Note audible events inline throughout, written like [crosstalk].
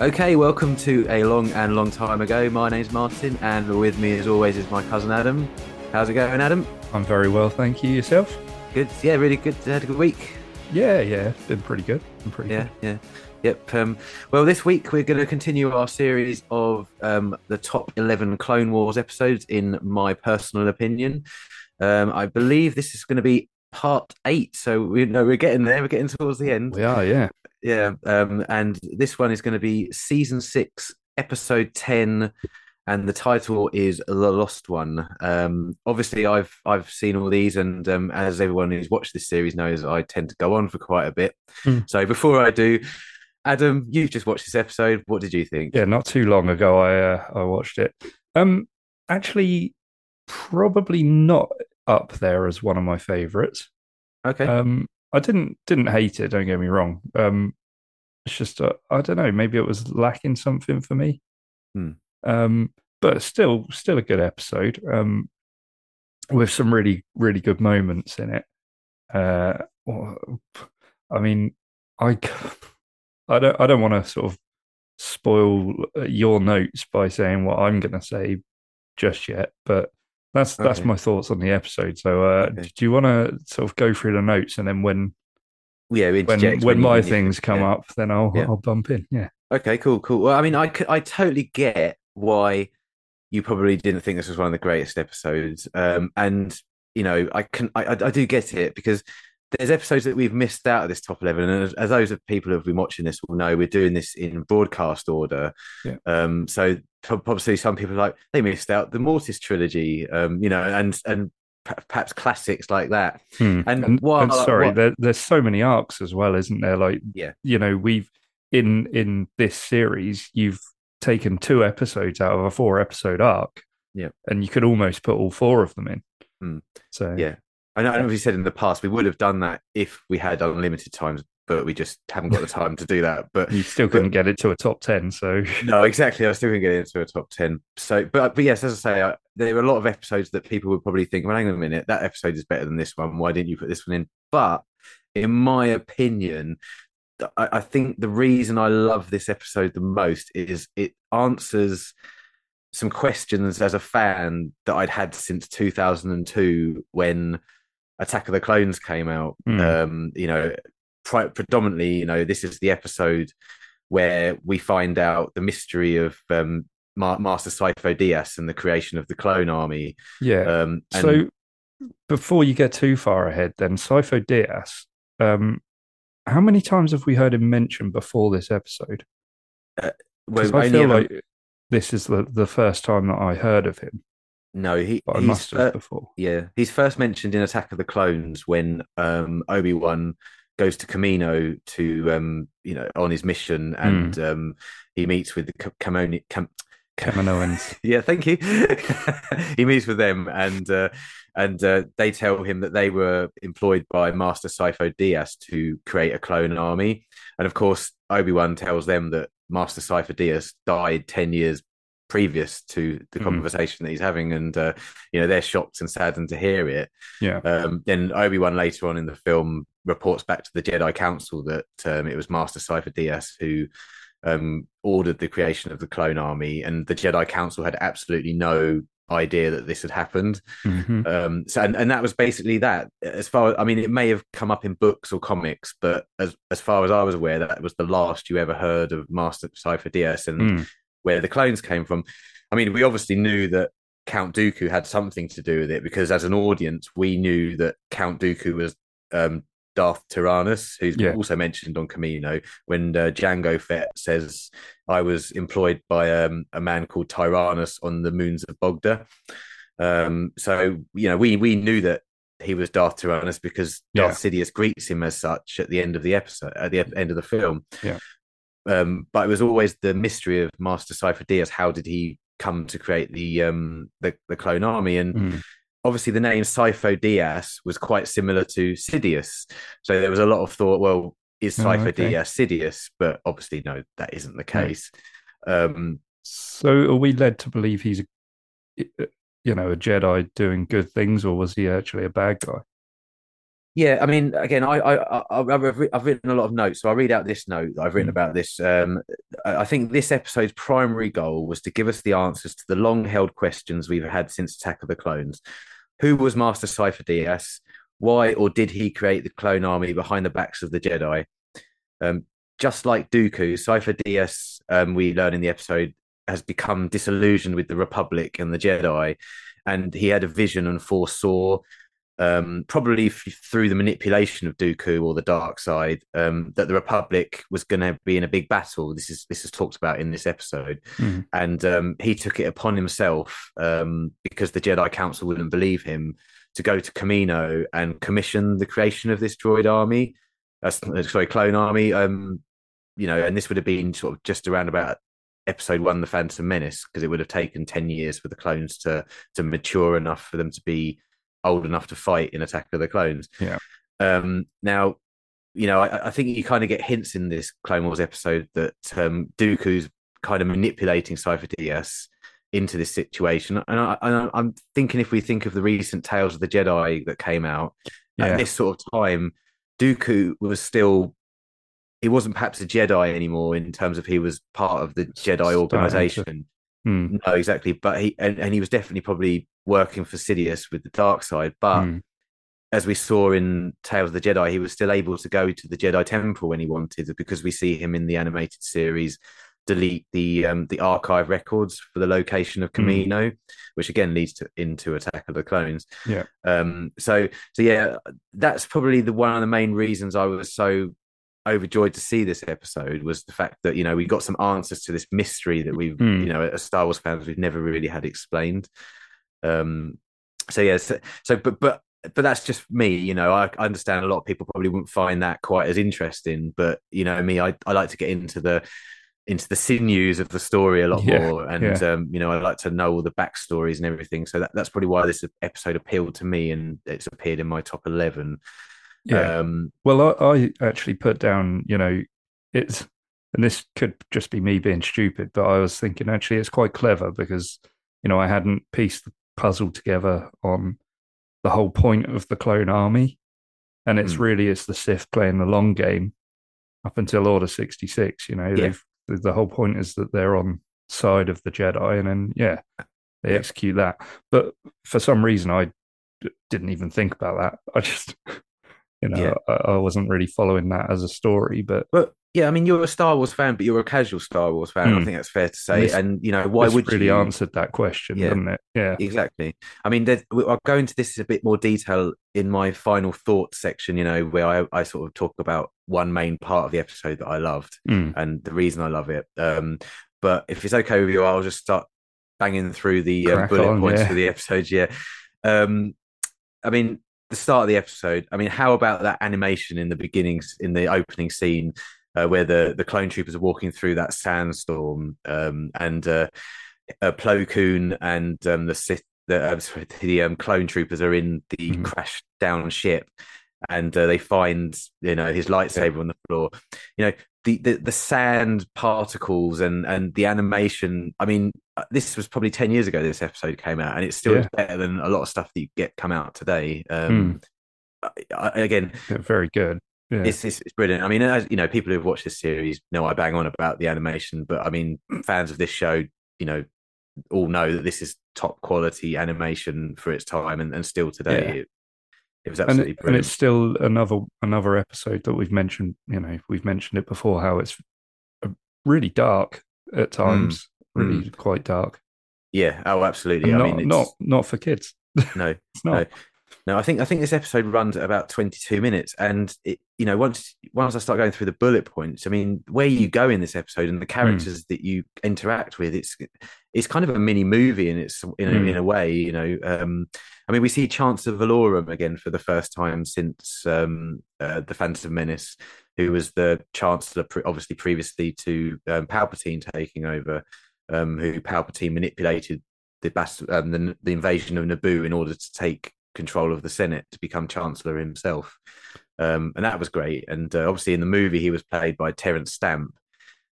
Okay, welcome to a long and long time ago. My name's Martyn, and with me, as always, is my cousin Adam. How's it going, Adam? I'm very well, thank you. Yourself? Good. Yeah, really good. Had a good week. Yeah, yeah, been pretty good. Been pretty Yeah, good. yeah, yep. Um, well, this week we're going to continue our series of um, the top eleven Clone Wars episodes, in my personal opinion. Um, I believe this is going to be part eight, so we know we're getting there. We're getting towards the end. We are, yeah. Yeah, um, and this one is going to be season six, episode ten, and the title is The Lost One. Um, obviously, I've I've seen all these, and um, as everyone who's watched this series knows, I tend to go on for quite a bit. Hmm. So before I do, Adam, you've just watched this episode. What did you think? Yeah, not too long ago I uh, I watched it. Um actually probably not up there as one of my favorites. Okay. Um I didn't didn't hate it, don't get me wrong. Um it's just uh, I don't know, maybe it was lacking something for me. Hmm. Um but still still a good episode. Um with some really really good moments in it. Uh I mean I [laughs] I don't I don't want to sort of spoil uh, your notes by saying what I'm going to say just yet, but that's that's my thoughts on the episode. So, uh, Okay. do you want to sort of go through the notes and then when yeah, when interject when my things come yeah. up, then I'll Yeah. I'll bump in. Yeah, Okay, cool, cool. Well, I mean, I I totally get why you probably didn't think this was one of the greatest episodes. Um, and you know, I can, I, I do get it because there's episodes that we've missed out of this top eleven, and as, as those of people who've been watching this will know, we're doing this in broadcast order. Yeah. Um, so obviously, some people are like they missed out the Mortis trilogy. Um, you know, and and perhaps classics like that. Hmm. And and, while- and sorry, while- there, there's so many arcs as well, isn't there? Like, Yeah. you know, we've in in this series, you've taken two episodes out of a four episode arc. Yeah. and you could almost put all four of them in. Hmm. So Yeah. I know, I know we said in the past we would have done that if we had unlimited times, but we just haven't got the time to do that. But you still couldn't get it to a top ten. So no, exactly. I still couldn't get it into a top ten. So, but but yes, as I say, I, there are a lot of episodes that people would probably think, well, hang on a minute, that episode is better than this one. Why didn't you put this one in? But in my opinion, I, I think the reason I love this episode the most is it answers some questions as a fan that I'd had since 2002 when Attack of the Clones came out. Mm. Um, you know, pri- predominantly, you know, this is the episode where we find out the mystery of um, Ma- Master Sifo Dyas and the creation of the clone army. yeah. Um, and so before you get too far ahead, then Sifo Dyas, um, how many times have we heard him mentioned before this episode? well, Because I feel like this is the, the first time that I heard of him, no, he but I he's must have fir- before. Yeah, he's first mentioned in Attack of the Clones when um, Obi Wan goes to Kamino to um, you know on his mission, and Hmm. um, he meets with the Camoni- Cam- Kaminoans. [laughs] yeah, thank you. [laughs] he meets with them, and uh, and uh, they tell him that they were employed by Master Sifo Dyas to create a clone army, and of course Obi Wan tells them that Master Sifo Dyas died ten years previous to the Mhm. conversation that he's having, and uh, you know they're shocked and saddened to hear it. Yeah. Um, then Obi Wan later on in the film reports back to the Jedi Council that um, it was Master Sifo Dyas who um, ordered the creation of the clone army, and the Jedi Council had absolutely no idea that this had happened. Mhm. Um, so, and, and that was basically that. As far as I mean, it may have come up in books or comics, but as as far as I was aware, that was the last you ever heard of Master Sifo Dyas and Mm. where the clones came from. I mean, we obviously knew that Count Dooku had something to do with it because, as an audience, we knew that Count Dooku was um, Darth Tyrannus, who's Yeah. also mentioned on Kamino. When uh, Jango Fett says, "I was employed by um, a man called Tyrannus on the moons of Bogda," um, so you know, we we knew that he was Darth Tyrannus because Darth Sidious greets him as such at the end of the episode, at the end of the film. Yeah. Um, but it was always the mystery of Master Sifo Dyas. How did he come to create the um the, the clone army? And Mm. Obviously the name Sifo Dyas was quite similar to Sidious. So there was a lot of thought, well, is Oh, Sifo okay. Dyas Sidious? But obviously, no, that isn't the case. Um, So are we led to believe he's, you know, a Jedi doing good things, or was he actually a bad guy? Yeah, I mean, again, I, I, I, I've, written a lot of notes, so I read out this note that I've written Mm. about this. Um, I think this episode's primary goal was to give us the answers to the long-held questions we've had since Attack of the Clones. Who was Master Sifo Dyas? Why or did he create the clone army behind the backs of the Jedi? Um, just like Dooku, Sifo Dyas, um, we learn in the episode, has become disillusioned with the Republic and the Jedi, and he had a vision and foresaw um, probably f- through the manipulation of Dooku or the dark side, um, that the Republic was going to be in a big battle. This is this is talked about in this episode, Mm. and um, he took it upon himself um, because the Jedi Council wouldn't believe him to go to Kamino and commission the creation of this droid army, uh, sorry, clone army. Um, you know, and this would have been sort of just around about episode one, the Phantom Menace, because it would have taken ten years for the clones to to mature enough for them to be old enough to fight in Attack of the Clones. Yeah. Um, now, you know, I, I think you kind of get hints in this Clone Wars episode that um, Dooku's kind of manipulating Sifo Dyas into this situation, and, I, I'm thinking if we think of the recent Tales of the Jedi that came out Yeah. at this sort of time, Dooku was still. He wasn't perhaps a Jedi anymore in terms of he was part of the Jedi organization. Mm. No, exactly. But he and, and he was definitely probably working for Sidious with the dark side. But Mm. as we saw in Tales of the Jedi, he was still able to go to the Jedi Temple when he wanted, because we see him in the animated series delete the um, the archive records for the location of Kamino, which again leads to into Attack of the Clones. Yeah. Um. So so yeah, that's probably the one of the main reasons I was so overjoyed to see this episode was the fact that you know we got some answers to this mystery that we've Mm. you know as Star Wars fans we've never really had explained. Um. So yeah. So, so but but but that's just me. You know, I, I understand a lot of people probably wouldn't find that quite as interesting. But you know, me, I I like to get into the into the sinews of the story a lot Yeah, more, and yeah. um, you know, I like to know all the backstories and everything. So that, that's probably why this episode appealed to me, and it's appeared in my top eleven. Yeah. Um, Well, I, I actually put down, you know, it's, and this could just be me being stupid, but I was thinking actually it's quite clever because, you know, I hadn't pieced the puzzle together on the whole point of the clone army. And it's Mm. really, it's the Sith playing the long game up until Order 66. You know, Yeah. the, whole point is that they're on side of the Jedi and then, yeah, they Yeah. execute that. But for some reason, I d- didn't even think about that. [laughs] I just, you know, Yeah. I, I wasn't really following that as a story. But but yeah, I mean, you're a Star Wars fan, but you're a casual Star Wars fan. I Hmm. think that's fair to say. This- and you know, why would really you? answered that question, Yeah. didn't it? Yeah. Exactly. I mean, I'll go into this in a bit more detail in my final thoughts section, you know, where I, I sort of talk about one main part of the episode that I loved Mm. and the reason I love it. Um, but if it's okay with you, I'll just start banging through the Crack bullet on, points yeah. for the episode. Yeah. Um, I mean, the start of the episode. I mean, how about that animation in the beginnings, in the opening scene, uh, where the the clone troopers are walking through that sandstorm, um, and uh, uh, Plo Koon and um, the Sith, the, uh, sorry, the um, clone troopers are in the Mhm. crashed down ship, and uh, they find you know his lightsaber on the floor. You know the, the the sand particles and and the animation. I mean, uh, this was probably ten years ago. This episode came out, and it's still Yeah. better than a lot of stuff that you get come out today. Um, I, I, again, Yeah, Very good. Yeah. it's, it's it's brilliant. I mean, as you know, people who've watched this series know I bang on about the animation, but I mean, fans of this show, you know, all know that this is top quality animation for its time, and, and still today, it, it was and, absolutely and brilliant. it's still another another episode that we've mentioned. You know, we've mentioned it before how it's uh, really dark at times, really quite dark. yeah, oh, absolutely. And I not mean, it's, not not for kids. no, [laughs] It's not. No, I think I think this episode runs at about 22 minutes, and it, you know, once once I start going through the bullet points, I mean, where you go in this episode and the characters that you interact with, it's it's kind of a mini movie, and it's in a, Mm. in a way, you know. Um, I mean, we see Chancellor Valorum again for the first time since um, uh, the Phantom Menace, who was the Chancellor, obviously previously to um, Palpatine taking over, um, who Palpatine manipulated the um, the, the invasion of Naboo in order to take control of the Senate to become Chancellor himself. Um, and that was great. And uh, obviously, in the movie, he was played by Terence Stamp.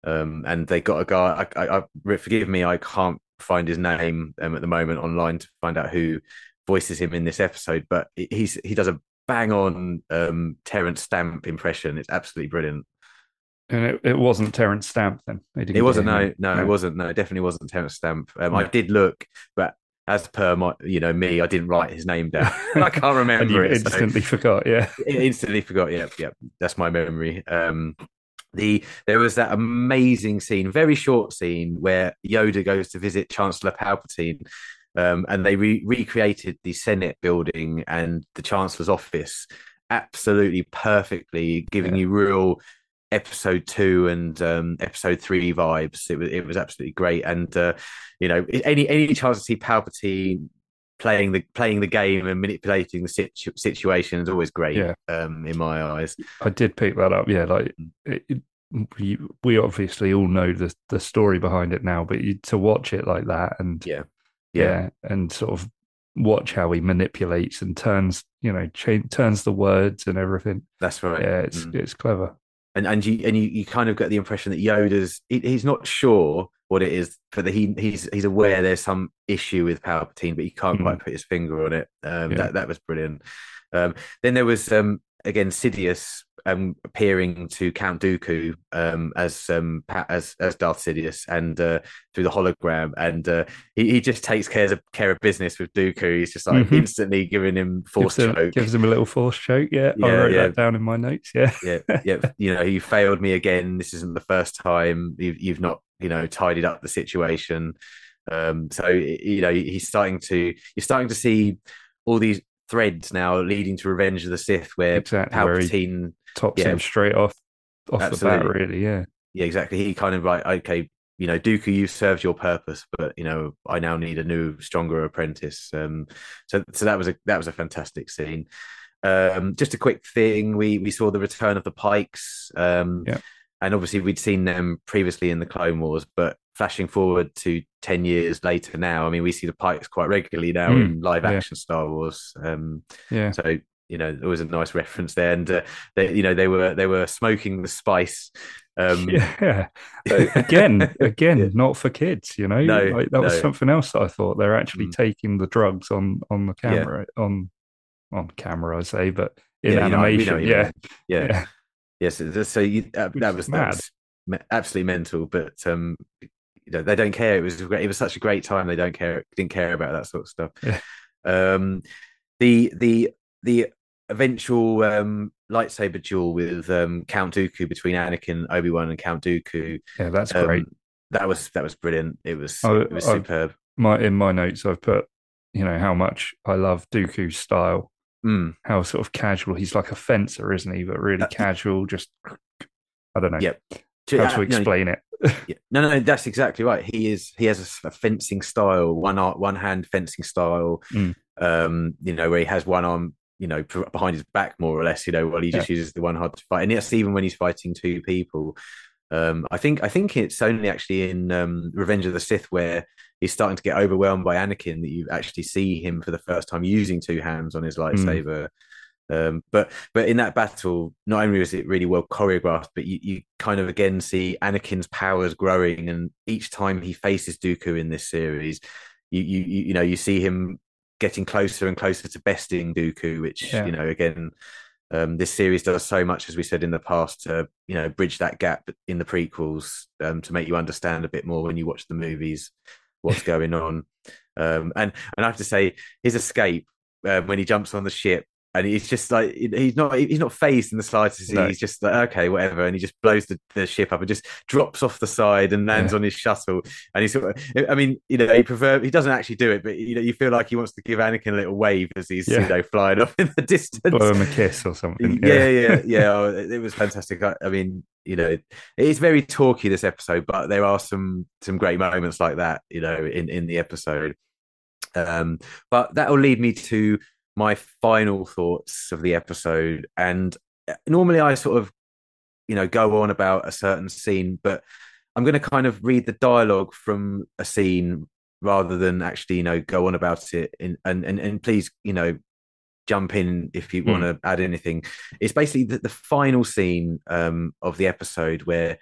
Um, and they got a guy. I, I, I, forgive me, I can't find his name um, at the moment online to find out who voices him in this episode. But he's he does a bang on um, Terence Stamp impression. It's absolutely brilliant. And it, it wasn't Terence Stamp then. It wasn't. No, no, no, it wasn't. No, it definitely wasn't Terence Stamp. Um, I did look, but as per my, you know, me, I didn't write his name down. [laughs] I can't [laughs] remember it. Instantly so. forgot. Yeah, [laughs] instantly forgot. Yeah, yeah. That's my memory. Um, the there was that amazing scene, very short scene, where Yoda goes to visit Chancellor Palpatine, um, and they re- recreated the Senate building and the Chancellor's office absolutely perfectly, giving yeah. you real episode two and um, episode three vibes. It was it was absolutely great, and uh, you know any any chance to see Palpatine playing the playing the game and manipulating the situ- situation is always great. Yeah. Um, in my eyes, I did pick that up. Yeah, like mm. it, it, we, we obviously all know the the story behind it now, but you, to watch it like that and yeah. yeah, yeah, and sort of watch how he manipulates and turns you know turns the words and everything. That's right. Yeah, it's mm. it's clever and and you and you, you kind of get the impression that Yoda's he, he's not sure what it is, but he he's he's aware there's some issue with Palpatine, but he can't mm. quite put his finger on it. Um, yeah. That that was brilliant. Um, then there was um, again Sidious um, appearing to Count Dooku um, as um, as as Darth Sidious and uh, through the hologram, and uh, he, he just takes care of care of business with Dooku. He's just like mm-hmm. instantly giving him force gives choke, gives him a little force choke. Yeah, yeah I wrote yeah. that down in my notes. Yeah, yeah, yeah. you know, you failed me again. This isn't the first time you've you've not you know tidied up the situation. Um, so you know he's starting to you're starting to see all these threads now leading to Revenge of the Sith, where exactly, Palpatine tops yeah, him straight off off absolutely. the bat. Really, yeah, yeah, exactly. He kind of like, okay, you know, Dooku, you've served your purpose, but you know, I now need a new, stronger apprentice. Um, so, so that was a that was a fantastic scene. Um, just a quick thing, we we saw the return of the Pikes. Um, yeah. And obviously, we'd seen them previously in the Clone Wars, but flashing forward to 10 years later now, I mean, we see the Pikes quite regularly now mm, in live action yeah. Star Wars. Um, yeah. So, you know, there was a nice reference there. And, uh, they, you know, they were, they were smoking the spice. Um, yeah. again, [laughs] again, yeah. not for kids, you know, no, like, that was something else that I thought they're actually mm. taking the drugs on, on the camera, yeah. on, on camera, I say, but in animation. You know, yeah. yeah. Yes, so you, uh, that was mad. That was absolutely mental. But um, you know, they don't care. It was great. It was such a great time. They don't care. Didn't care about that sort of stuff. Yeah. Um, the the the eventual um, lightsaber duel with um, Count Dooku between Anakin, Obi Wan, and Count Dooku. Yeah, that's um, great. That was that was brilliant. It was I, it was I've, superb. My in my notes, I've put you know how much I love Dooku's style Mm. How sort of casual he's like a fencer, isn't he? But really uh, casual. Just I don't know. Yep. How to explain no, it? [laughs] yeah. No, no, no, that's exactly right. He is. He has a, a fencing style, one art, one hand fencing style. Mm. Um, you know, where he has one arm, you know, behind his back, more or less. You know, while he just yeah. uses the one hard to fight, and yes, even when he's fighting two people. Um, I think I think it's only actually in um, Revenge of the Sith where he's starting to get overwhelmed by Anakin that you actually see him for the first time using two hands on his hmm. lightsaber. Mm. Um, but but in that battle, not only is it really well choreographed, but you, you kind of again see Anakin's powers growing, and each time he faces Dooku in this series, you you you know you see him getting closer and closer to besting Dooku, which yeah. you know again um, this series does so much, as we said in the past, to you know bridge that gap in the prequels um, to make you understand a bit more when you watch the movies what's [laughs] going on. Um, and and I have to say, his escape uh, when he jumps on the ship and he's just like he's not he's not phased in the slightest. No. He's just like okay, whatever, and he just blows the, the ship up and just drops off the side and lands yeah. on his shuttle. And he's sort of, I mean, you know, he prefer he doesn't actually do it, but you know, you feel like he wants to give Anakin a little wave as he's yeah. you know flying off [laughs] in the distance, blow him a kiss or something. Yeah, yeah, yeah. [laughs] yeah. Oh, it, was fantastic. I, I mean, you know, it's very talky this episode, but there are some some great moments like that, you know, in in the episode. Um, but that will lead me to my final thoughts of the episode. And uh, normally I sort of, you know, go on about a certain scene, but I'm going to kind of read the dialogue from a scene rather than actually, you know, go on about it. In, and and and please, you know, jump in if you want to Mm. add anything. It's basically the, the final scene um, of the episode where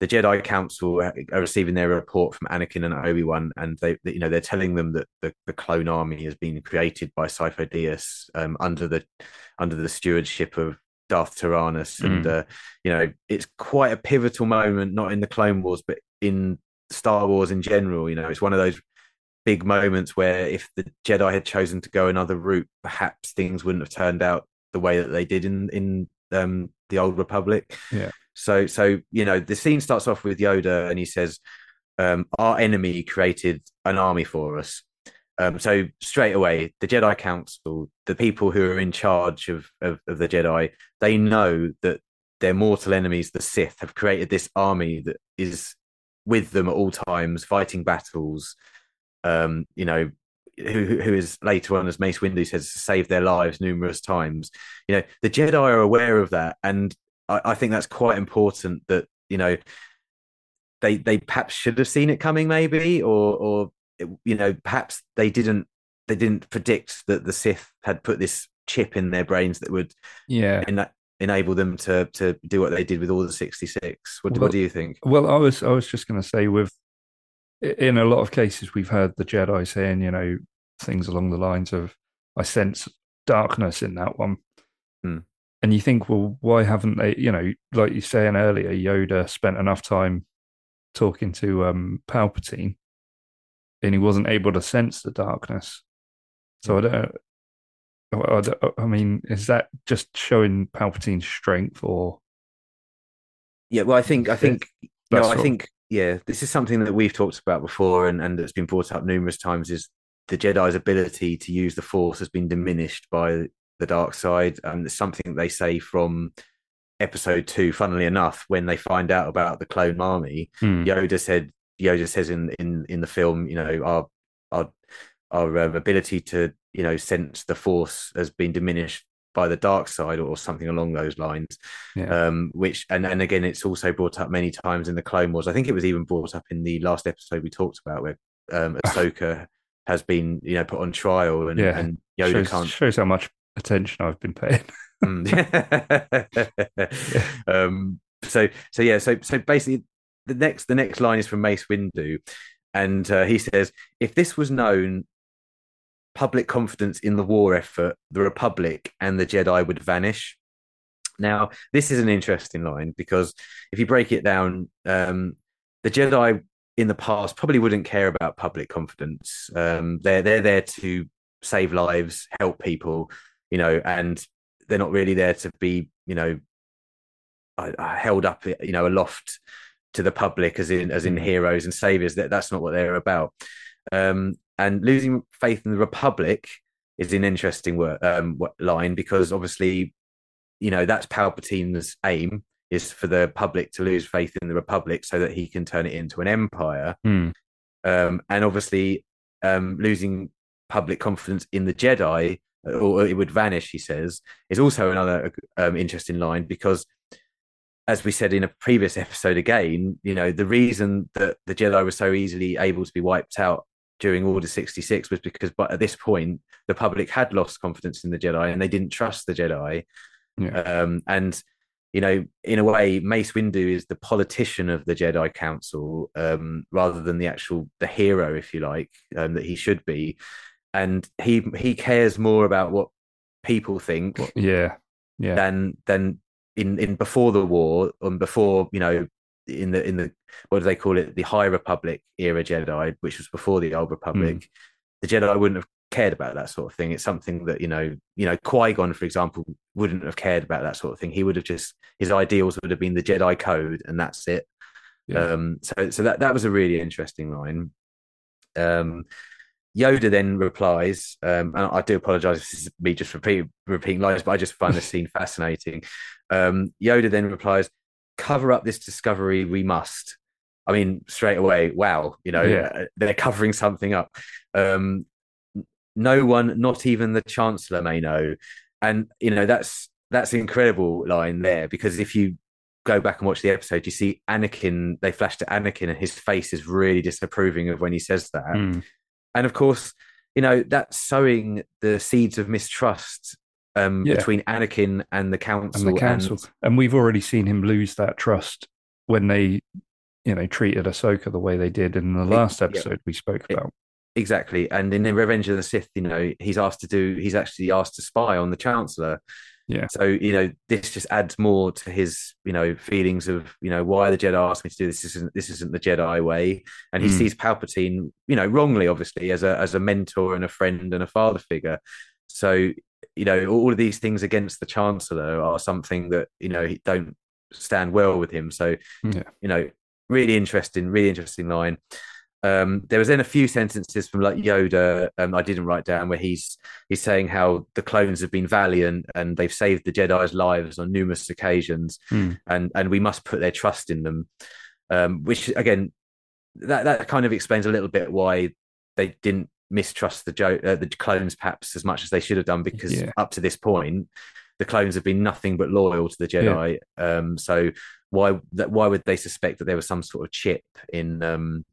the Jedi Council are receiving their report from Anakin and Obi Wan, and they, you know, they're telling them that the, the clone army has been created by Sifo Dyas um, under the under the stewardship of Darth Tyrannus, and Mm. uh, you know, it's quite a pivotal moment, not in the Clone Wars, but in Star Wars in general. You know, it's one of those big moments where if the Jedi had chosen to go another route, perhaps things wouldn't have turned out the way that they did in in um, the Old Republic. Yeah. So so you know the scene starts off with Yoda and he says, um, "Our enemy created an army for us." Um, so straight away, the Jedi Council, the people who are in charge of, of of the Jedi, they know that their mortal enemies, the Sith, have created this army that is with them at all times, fighting battles. Um, you know, who who is later on, as Mace Windu says, saved their lives numerous times. You know, the Jedi are aware of that, and I, I think that's quite important. That you know, they they perhaps should have seen it coming, maybe, or or you know, perhaps they didn't they didn't predict that the Sith had put this chip in their brains that would Yeah. en- enable them to to do what they did with all the sixty six. What, Well- what do you think? Well, I was I was just going to say with in a lot of cases we've heard the Jedi saying, you know, things along the lines of I sense darkness in that one. Hmm. And you think, well, why haven't they, you know, like you saying earlier, Yoda spent enough time talking to um Palpatine and he wasn't able to sense the darkness. So I don't I, don't- I mean, is that just showing Palpatine's strength or Yeah, well, I think I think no, I think yeah, this is something that we've talked about before, and and that's been brought up numerous times. Is the Jedi's ability to use the Force has been diminished by the dark side, and it's something they say from Episode Two. Funnily enough, when they find out about the clone army, Hmm. Yoda said Yoda says in in in the film, you know, our our our um, ability to you know sense the Force has been diminished by the dark side or something along those lines yeah. um, which and and again, it's also brought up many times in the Clone Wars. I think it was even brought up in the last episode we talked about, where um, [sighs] Ahsoka has been you know put on trial, and, Yeah. and Yoda shows, can't. shows how much attention I've been paying. [laughs] Mm. [laughs] um, so so yeah, so so basically, the next the next line is from Mace Windu, and uh, he says, "If this was known." Public confidence in the war effort, the Republic, and the Jedi would vanish. Now, this is an interesting line because if you break it down, um, the Jedi in the past probably wouldn't care about public confidence. Um, they're they're there to save lives, help people, you know, and they're not really there to be, you know, uh, uh, held up, you know, aloft to the public as in as in Mm. heroes and saviors. That that's not what they're about. Um, and losing faith in the Republic is an interesting word, um, line because obviously, you know, that's Palpatine's aim is for the public to lose faith in the Republic so that he can turn it into an empire. Hmm. Um, and obviously, um, losing public confidence in the Jedi, or it would vanish, he says, is also another um, interesting line because, as we said in a previous [laughs] episode again, you know, the reason that the Jedi were so easily able to be wiped out during Order 66 was because, but at this point, the public had lost confidence in the Jedi and they didn't trust the Jedi. Yeah. Um, and you know, in a way, Mace Windu is the politician of the Jedi Council, um, rather than the actual the hero, if you like, um, that he should be. And he he cares more about what people think Yeah. Yeah. than than in in before the war and before you know in the in the what do they call it the High Republic era Jedi, which was before the Old Republic. The Jedi wouldn't have cared about that sort of thing. It's something that you know you know Qui Gon, for example, wouldn't have cared about that sort of thing. He would have just his ideals would have been the Jedi Code, and that's it. Yeah. Um, so so that that was a really interesting line. Um, Yoda then replies, um, and I do apologize if this is me just repeating, repeating lines, but I just find the [laughs] scene fascinating. Um, Yoda then replies, "Cover up this discovery, we must." I mean, straight away, wow, you know, Yeah. uh, they're covering something up. Um, no one, not even the Chancellor, may know, and you know that's that's an incredible line there because if you go back and watch the episode, you see Anakin. They flash to Anakin, and his face is really disapproving of when he says that. Hmm. and of course, you know that's sowing the seeds of mistrust um, Yeah. between Anakin and the council. and the council. And, we've already seen him lose that trust when they, you know, treated Ahsoka the way they did in the last yeah. episode we spoke It- about. Exactly. And in the Revenge of the Sith, you know, he's asked to do, he's actually asked to spy on the Chancellor. Yeah. So, you know, this just adds more to his, you know, feelings of, you know, why the Jedi asked me to do this. This isn't, this isn't the Jedi way. And he Mm. sees Palpatine, you know, wrongly, obviously, as a, as a mentor and a friend and a father figure. So, you know, all of these things against the Chancellor are something that, you know, don't stand well with him. So, Yeah. you know, really interesting, really interesting line. Um, there was then a few sentences from like Yoda um, I didn't write down where he's he's saying how the clones have been valiant and they've saved the Jedi's lives on numerous occasions, Hmm. and and we must put their trust in them. Um, which again, that that kind of explains a little bit why they didn't mistrust the uh, the clones perhaps as much as they should have done because Yeah. up to this point the clones have been nothing but loyal to the Jedi. Um, so why that why would they suspect that there was some sort of chip in um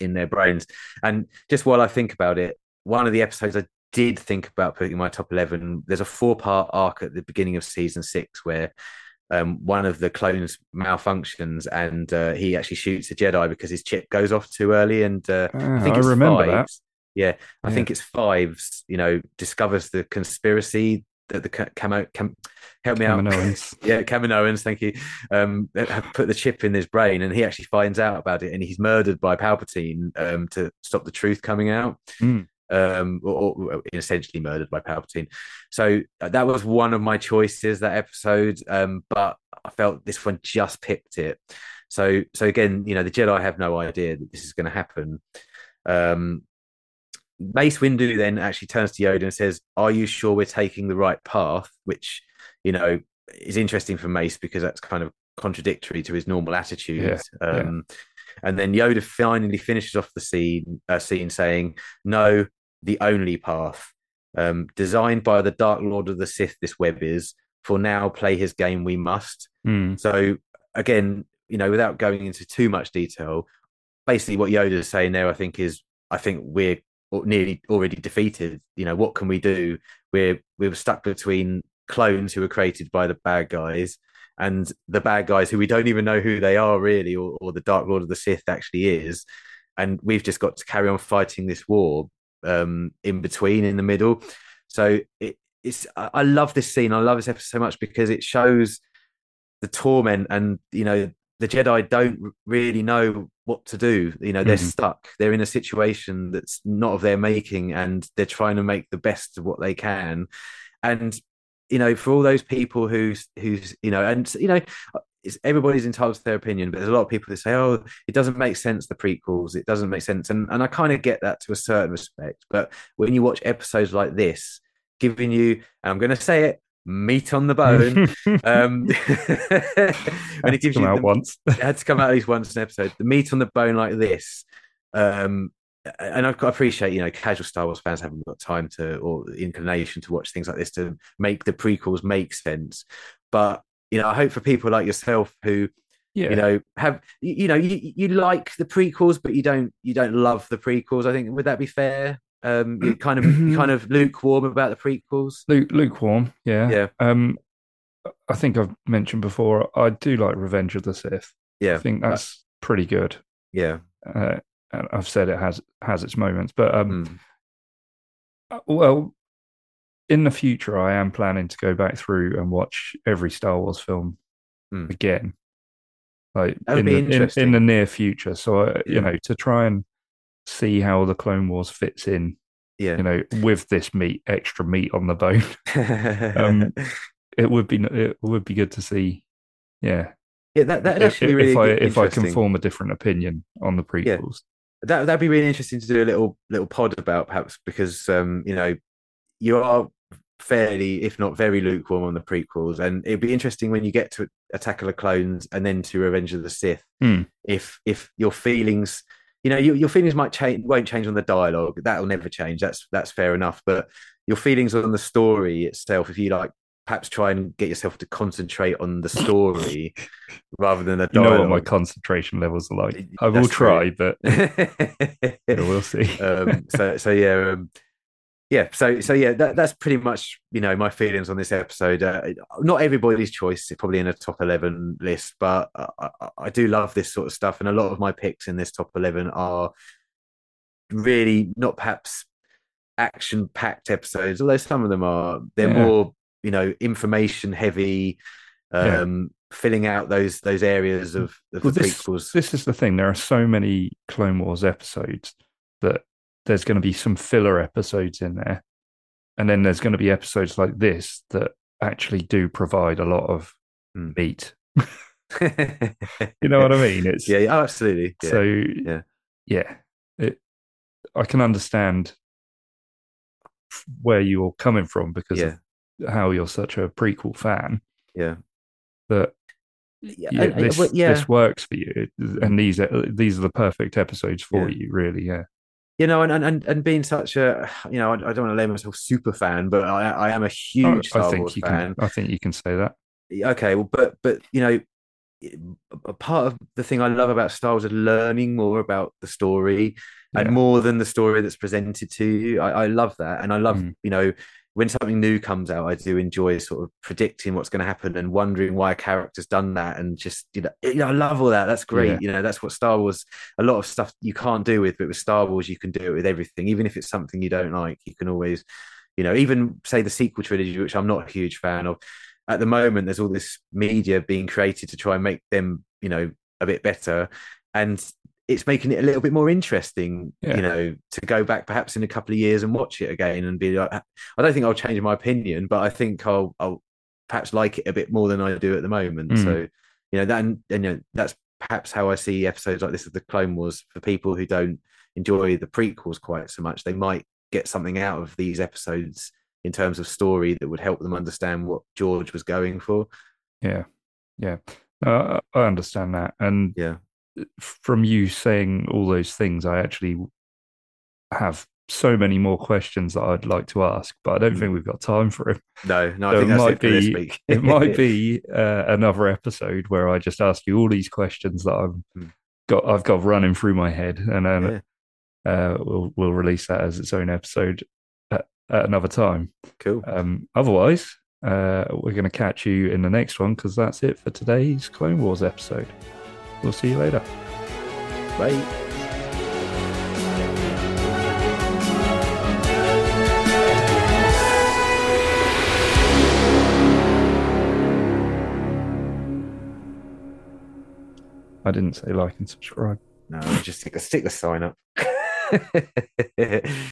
in their brains? And just while I think about it, one of the episodes I did think about putting in my top eleven. There's a four part arc at the beginning of season six where um, one of the clones malfunctions and uh, he actually shoots a Jedi because his chip goes off too early. And uh, Ah, I think I remember that. Yeah, I Yeah. think it's Fives. You know, discovers the conspiracy that the Ca- camo cam, help me out. Kaminoans. [laughs] yeah, Owens. thank you. Um, have put the chip in his brain, and he actually finds out about it, and he's murdered by Palpatine um, to stop the truth coming out. Mm. Um, or, or essentially murdered by Palpatine. So uh, that was one of my choices that episode. Um, but I felt this one just picked it. So so again, you know, the Jedi have no idea that this is going to happen. Um, Mace Windu then actually turns to Yoda and says, "Are you sure we're taking the right path?" Which you know is interesting for Mace because that's kind of contradictory to his normal attitude. Yeah, um, And then Yoda finally finishes off the scene, uh, scene saying, "No, the only path, um, designed by the Dark Lord of the Sith. This web is. For now, play his game. We must." Mm. So again, you know, without going into too much detail, basically what Yoda is saying there, I think, is I think we're nearly already defeated. You know, what can we do? We're we were stuck between clones who were created by the bad guys and the bad guys who we don't even know who they are really, or, or the Dark Lord of the Sith actually is. And we've just got to carry on fighting this war um, in between, in the middle. So it, it's I I love this scene. I love this episode so much because it shows the torment and you know the Jedi don't really know what to do. You know, they're Mhm. stuck. They're in a situation that's not of their making, and they're trying to make the best of what they can. And you know, for all those people who's who's you know, and you know, it's, everybody's entitled to their opinion, but there's a lot of people that say, "Oh, it doesn't make sense." The prequels, it doesn't make sense, and and I kind of get that to a certain respect. But when you watch episodes like this, giving you, and I'm going to say it, meat on the bone. [laughs] um, [laughs] when it gives you out the, once. [laughs] it had to come out at least once an episode. The meat on the bone like this, um, and I appreciate you know casual Star Wars fans haven't got time to or inclination to watch things like this to make the prequels make sense. But you know, I hope for people like yourself who Yeah. you know have you know you, you like the prequels, but you don't you don't love the prequels. I think would that be fair? Um, you [clears throat] kind of you kind of lukewarm about the prequels. Lu- lukewarm, yeah. Yeah. Um, I think I've mentioned before. I do like Revenge of the Sith. Yeah, I think that's pretty good. yeah. Uh, and I've said it has has its moments, but um, Mm. well, in the future, I am planning to go back through and watch every Star Wars film Mm. again, like in the, in, in the near future. So uh, Yeah. you know, to try and see how the Clone Wars fits in, Yeah. you know, with this meat, extra meat on the bone, [laughs] um, it would be it would be good to see. Yeah, yeah, that that'd if, actually really if I if I can form a different opinion on the Yeah. prequels. that that'd be really interesting to do a little little pod about perhaps because um you know you are fairly if not very lukewarm on the prequels and it'd be interesting when you get to attack of the clones and then to revenge of the sith Hmm. if if your feelings you know your, your feelings might change won't change on the dialogue that'll never change that's that's fair enough but your feelings on the story itself if you like perhaps try and get yourself to concentrate on the story [laughs] rather than the You know what my concentration levels are like. I will that's try, true. but [laughs] yeah, we'll see. um, so so yeah, um, yeah. So so yeah, that, that's pretty much you know my feelings on this episode. Uh, not everybody's choice, it's probably in a top eleven list, but I, I, do love this sort of stuff, and a lot of my picks in this top eleven are really not perhaps action packed episodes, although some of them are. They're Yeah. more you know information heavy. Yeah. Um, filling out those those areas of, of Well, the this, prequels. this is the thing. There are so many Clone Wars episodes that there's going to be some filler episodes in there. And then there's going to be episodes like this that actually do provide a lot of Hmm. meat. [laughs] You know what I mean? It's yeah, yeah, absolutely. Yeah. so yeah. yeah. It, I can understand where you're coming from because yeah, of how you're such a prequel fan. yeah, But yeah, yeah, and- and- this, but yeah. this works for you, and these are these are the perfect episodes for Yeah. you, really. Yeah, you know, and, and and being such a, you know, I, I don't want to label myself super fan, but I, I am a huge I, I Star think Wars you fan. can. I think you can say that. Okay, well, but but you know, a part of the thing I love about Star Wars is learning more about the story and more than the story that's presented to you. I, I love that, and I love Mm. you know when something new comes out, I do enjoy sort of predicting what's going to happen and wondering why a character's done that, and just you know, you know, I love all that. That's great. Yeah. You know, that's what Star Wars. A lot of stuff you can't do with, but with Star Wars, you can do it with everything. Even if it's something you don't like, you can always, you know, even say the sequel trilogy, which I'm not a huge fan of. At the moment, there's all this media being created to try and make them, you know, a bit better, and it's making it a little bit more interesting, Yeah. you know, to go back perhaps in a couple of years and watch it again and be like, I don't think I'll change my opinion, but I think I'll, I'll perhaps like it a bit more than I do at the moment. Mm. So, you know, that and, and you know, that's perhaps how I see episodes like this of the Clone Wars for people who don't enjoy the prequels quite so much. They might get something out of these episodes in terms of story that would help them understand what George was going for. Yeah, yeah. I I understand that, and Yeah. From you saying all those things, I actually have so many more questions that I'd like to ask, but I don't Mm. think we've got time for it. No, no, I So think it that's might it for this be- week. [laughs] It might be [laughs] uh, another episode where I just ask you all these questions that I've Mm. got I've got running through my head, and then Yeah, uh, we'll we'll release that as its own episode at, at another time. cool. Um, otherwise, uh, we're going to catch you in the next one because that's it for today's Clone Wars episode. We'll see you later. Bye. I didn't say like and subscribe. No, just stick the stick the sign up. [laughs]